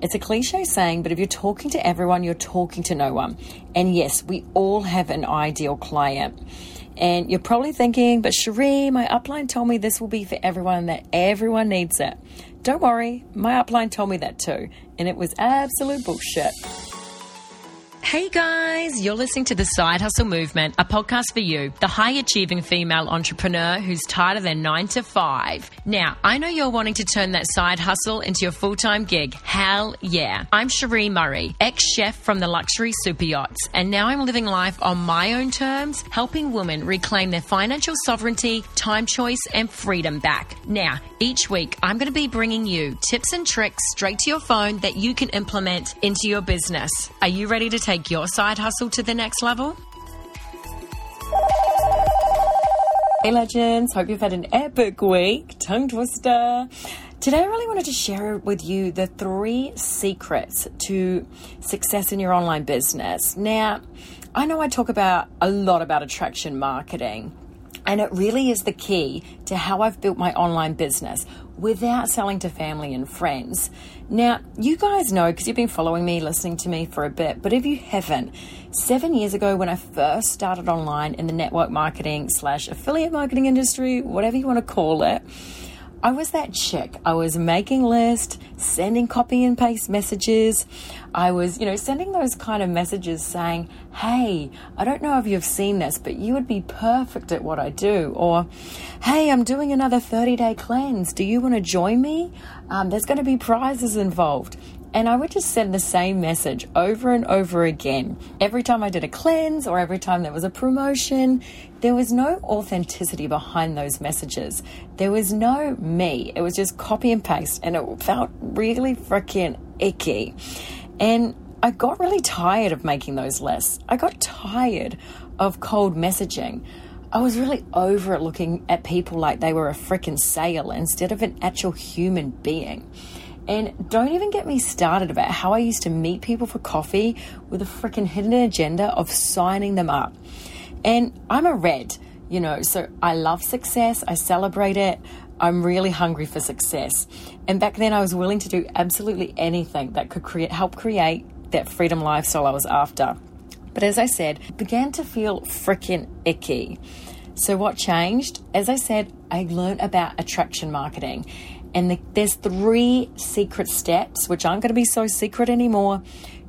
It's a cliche saying, but if you're talking to everyone, you're talking to no one. And yes, we all have an ideal client. And you're probably thinking, but Sheree, my upline told me this will be for everyone, that everyone needs it. Don't worry, my upline told me that too. And it was absolute bullshit. Hey guys, you're listening to the Side Hustle Movement, a podcast for you, the high achieving female entrepreneur who's tired of their nine to five. Now, I know you're wanting to turn that side hustle into your full time gig. Hell yeah. I'm Sheree Murray, ex chef from the luxury super yachts, and now I'm living life on my own terms, helping women reclaim their financial sovereignty, time choice, and freedom back. Now, each week, I'm going to be bringing you tips and tricks straight to your phone that you can implement into your business. Are you ready to take take your side hustle to the next level? Hey legends, hope you've had an epic week. Tongue twister. Today, I really wanted to share with you the three secrets to success in your online business. Now, I know I talk about a lot about attraction marketing, and it really is the key to how I've built my online business without selling to family and friends. Now, you guys know because you've been following me, listening to me for a bit, but if you haven't, seven years ago when I first started online in the network marketing slash affiliate marketing industry, whatever you want to call it, I was that chick. I was making lists, sending copy and paste messages. I was, you know, sending those kind of messages saying, Hey, I don't know if you've seen this, but you would be perfect at what I do. Or, Hey, I'm doing another 30 day cleanse. Do you want to join me? Um, there's going to be prizes involved. And I would just send the same message over and over again. Every time I did a cleanse or every time there was a promotion, there was no authenticity behind those messages. There was no me. It was just copy and paste, and it felt really freaking icky. And I got really tired of making those lists. I got tired of cold messaging. I was really over it looking at people like they were a freaking sale instead of an actual human being. And don't even get me started about how I used to meet people for coffee with a freaking hidden agenda of signing them up. And I'm a red, you know, so I love success, I celebrate it. I'm really hungry for success. And back then I was willing to do absolutely anything that could create help create that freedom lifestyle I was after. But as I said, began to feel freaking icky. So what changed? As I said, I learned about attraction marketing and the, there's three secret steps, which aren't going to be so secret anymore,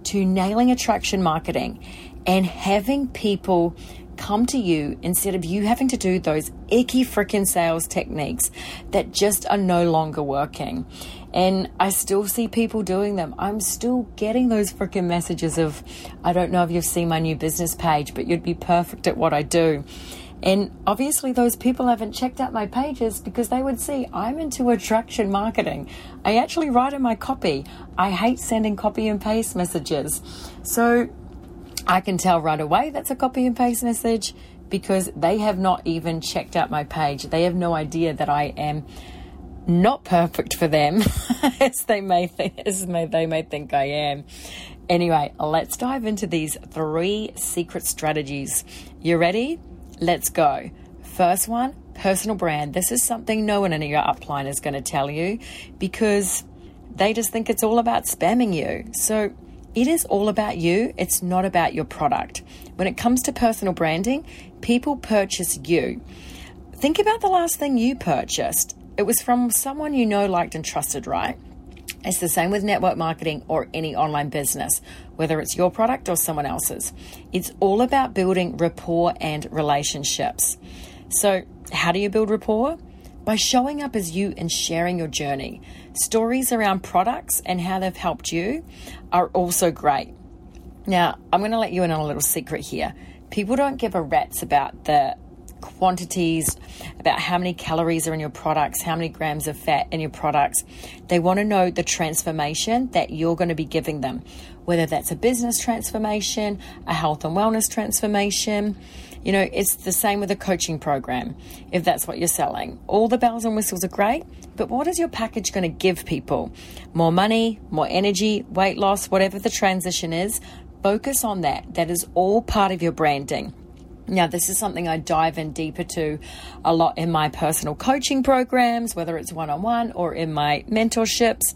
to nailing attraction marketing and having people come to you instead of you having to do those icky freaking sales techniques that just are no longer working. And I still see people doing them. I'm still getting those freaking messages of, I don't know if you've seen my new business page, but you'd be perfect at what I do. And obviously, those people haven't checked out my pages because they would see I'm into attraction marketing. I actually write in my copy. I hate sending copy and paste messages. So I can tell right away that's a copy and paste message because they have not even checked out my page. They have no idea that I am not perfect for them as they may think as may, they may think I am. Anyway, let's dive into these three secret strategies. You ready? Let's go. First one, personal brand. This is something no one in your upline is going to tell you because they just think it's all about spamming you. So it is all about you, it's not about your product. When it comes to personal branding, people purchase you. Think about the last thing you purchased. It was from someone you know, liked, and trusted, right? It's the same with network marketing or any online business, whether it's your product or someone else's. It's all about building rapport and relationships. So, how do you build rapport? By showing up as you and sharing your journey. Stories around products and how they've helped you are also great. Now, I'm going to let you in on a little secret here. People don't give a rat's about the quantities, about how many calories are in your products, how many grams of fat in your products. They want to know the transformation that you're going to be giving them, whether that's a business transformation, a health and wellness transformation. You know, it's the same with a coaching program, if that's what you're selling. All the bells and whistles are great, but what is your package going to give people? More money, more energy, weight loss, whatever the transition is, focus on that. That is all part of your branding. Now, this is something I dive in deeper to a lot in my personal coaching programs, whether it's one on one or in my mentorships.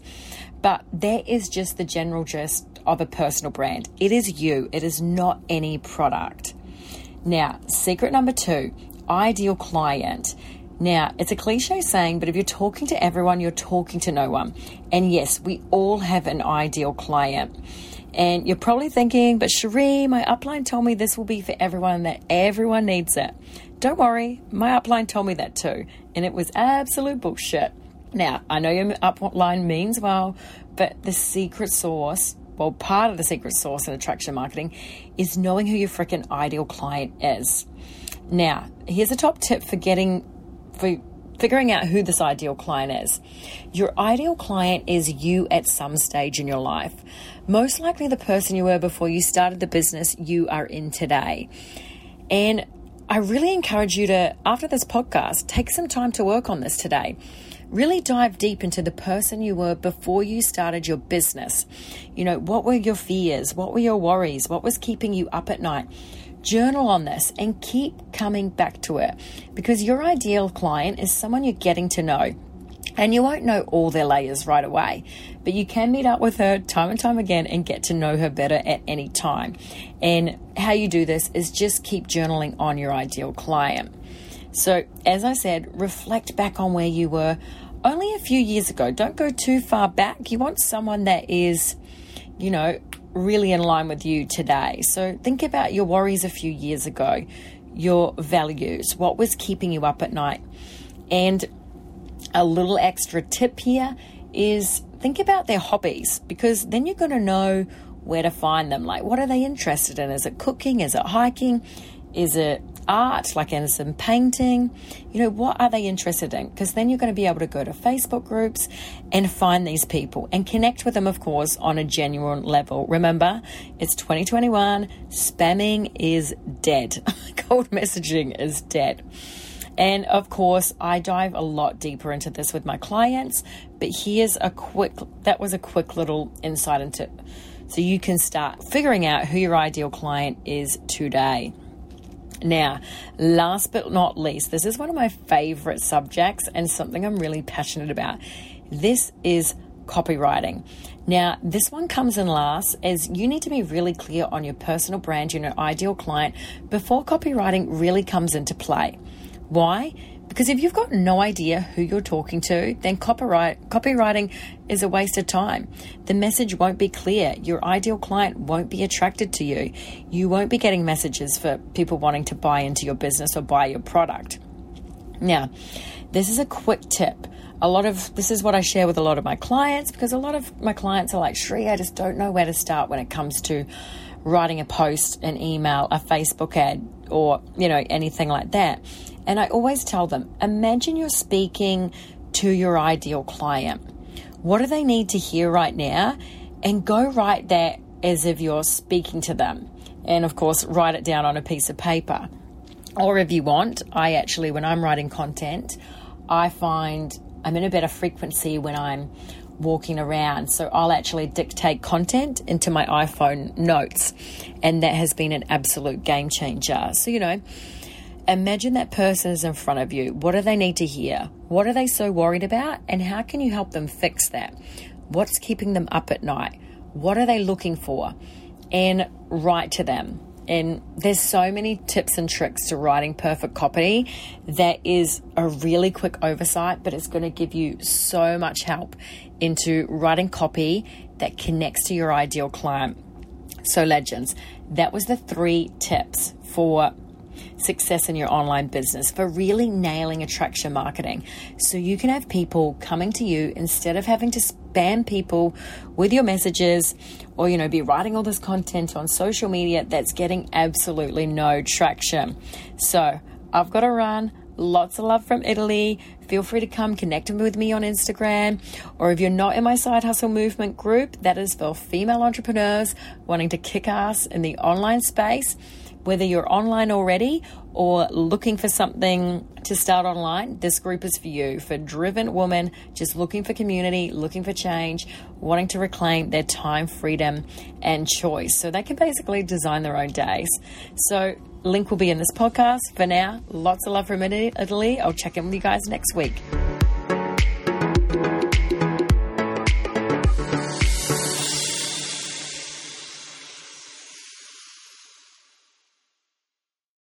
But that is just the general gist of a personal brand. It is you, it is not any product. Now, secret number two ideal client. Now, it's a cliche saying, but if you're talking to everyone, you're talking to no one. And yes, we all have an ideal client. And you're probably thinking, but Sheree, my upline told me this will be for everyone, that everyone needs it. Don't worry, my upline told me that too. And it was absolute bullshit. Now, I know your upline means well, but the secret sauce, well, part of the secret sauce in attraction marketing is knowing who your freaking ideal client is. Now, here's a top tip for getting, for figuring out who this ideal client is. Your ideal client is you at some stage in your life. Most likely the person you were before you started the business you are in today. And I really encourage you to, after this podcast, take some time to work on this today. Really dive deep into the person you were before you started your business. You know, what were your fears? What were your worries? What was keeping you up at night? Journal on this and keep coming back to it because your ideal client is someone you're getting to know. And you won't know all their layers right away, but you can meet up with her time and time again and get to know her better at any time. And how you do this is just keep journaling on your ideal client. So, as I said, reflect back on where you were only a few years ago. Don't go too far back. You want someone that is, you know, really in line with you today. So, think about your worries a few years ago, your values, what was keeping you up at night. And a little extra tip here is think about their hobbies because then you're going to know where to find them. Like, what are they interested in? Is it cooking? Is it hiking? Is it art, like in some painting? You know, what are they interested in? Because then you're going to be able to go to Facebook groups and find these people and connect with them, of course, on a genuine level. Remember, it's 2021, spamming is dead, cold messaging is dead. And of course, I dive a lot deeper into this with my clients, but here's a quick that was a quick little insight into so you can start figuring out who your ideal client is today. Now, last but not least, this is one of my favorite subjects and something I'm really passionate about. This is copywriting. Now, this one comes in last as you need to be really clear on your personal brand, your ideal client, before copywriting really comes into play. Why? Because if you've got no idea who you're talking to, then copyright, copywriting is a waste of time. The message won't be clear. Your ideal client won't be attracted to you. You won't be getting messages for people wanting to buy into your business or buy your product. Now, this is a quick tip. A lot of this is what I share with a lot of my clients because a lot of my clients are like, Sheree, I just don't know where to start when it comes to writing a post, an email, a Facebook ad, or you know anything like that. And I always tell them imagine you're speaking to your ideal client. What do they need to hear right now? And go write that as if you're speaking to them. And of course, write it down on a piece of paper. Or if you want, I actually, when I'm writing content, I find I'm in a better frequency when I'm walking around. So I'll actually dictate content into my iPhone notes. And that has been an absolute game changer. So, you know, Imagine that person is in front of you. What do they need to hear? What are they so worried about? And how can you help them fix that? What's keeping them up at night? What are they looking for? And write to them. And there's so many tips and tricks to writing perfect copy that is a really quick oversight, but it's going to give you so much help into writing copy that connects to your ideal client. So, legends, that was the three tips for success in your online business, for really nailing attraction marketing. So you can have people coming to you instead of having to spam people with your messages or, you know, be writing all this content on social media that's getting absolutely no traction. So I've got to run. Lots of love from Italy. Feel free to come connect with me on Instagram. Or if you're not in my side hustle movement group, that is for female entrepreneurs wanting to kick ass in the online space whether you're online already or looking for something to start online, this group is for you. For driven women just looking for community, looking for change, wanting to reclaim their time, freedom, and choice. So they can basically design their own days. So, link will be in this podcast. For now, lots of love from Italy. I'll check in with you guys next week.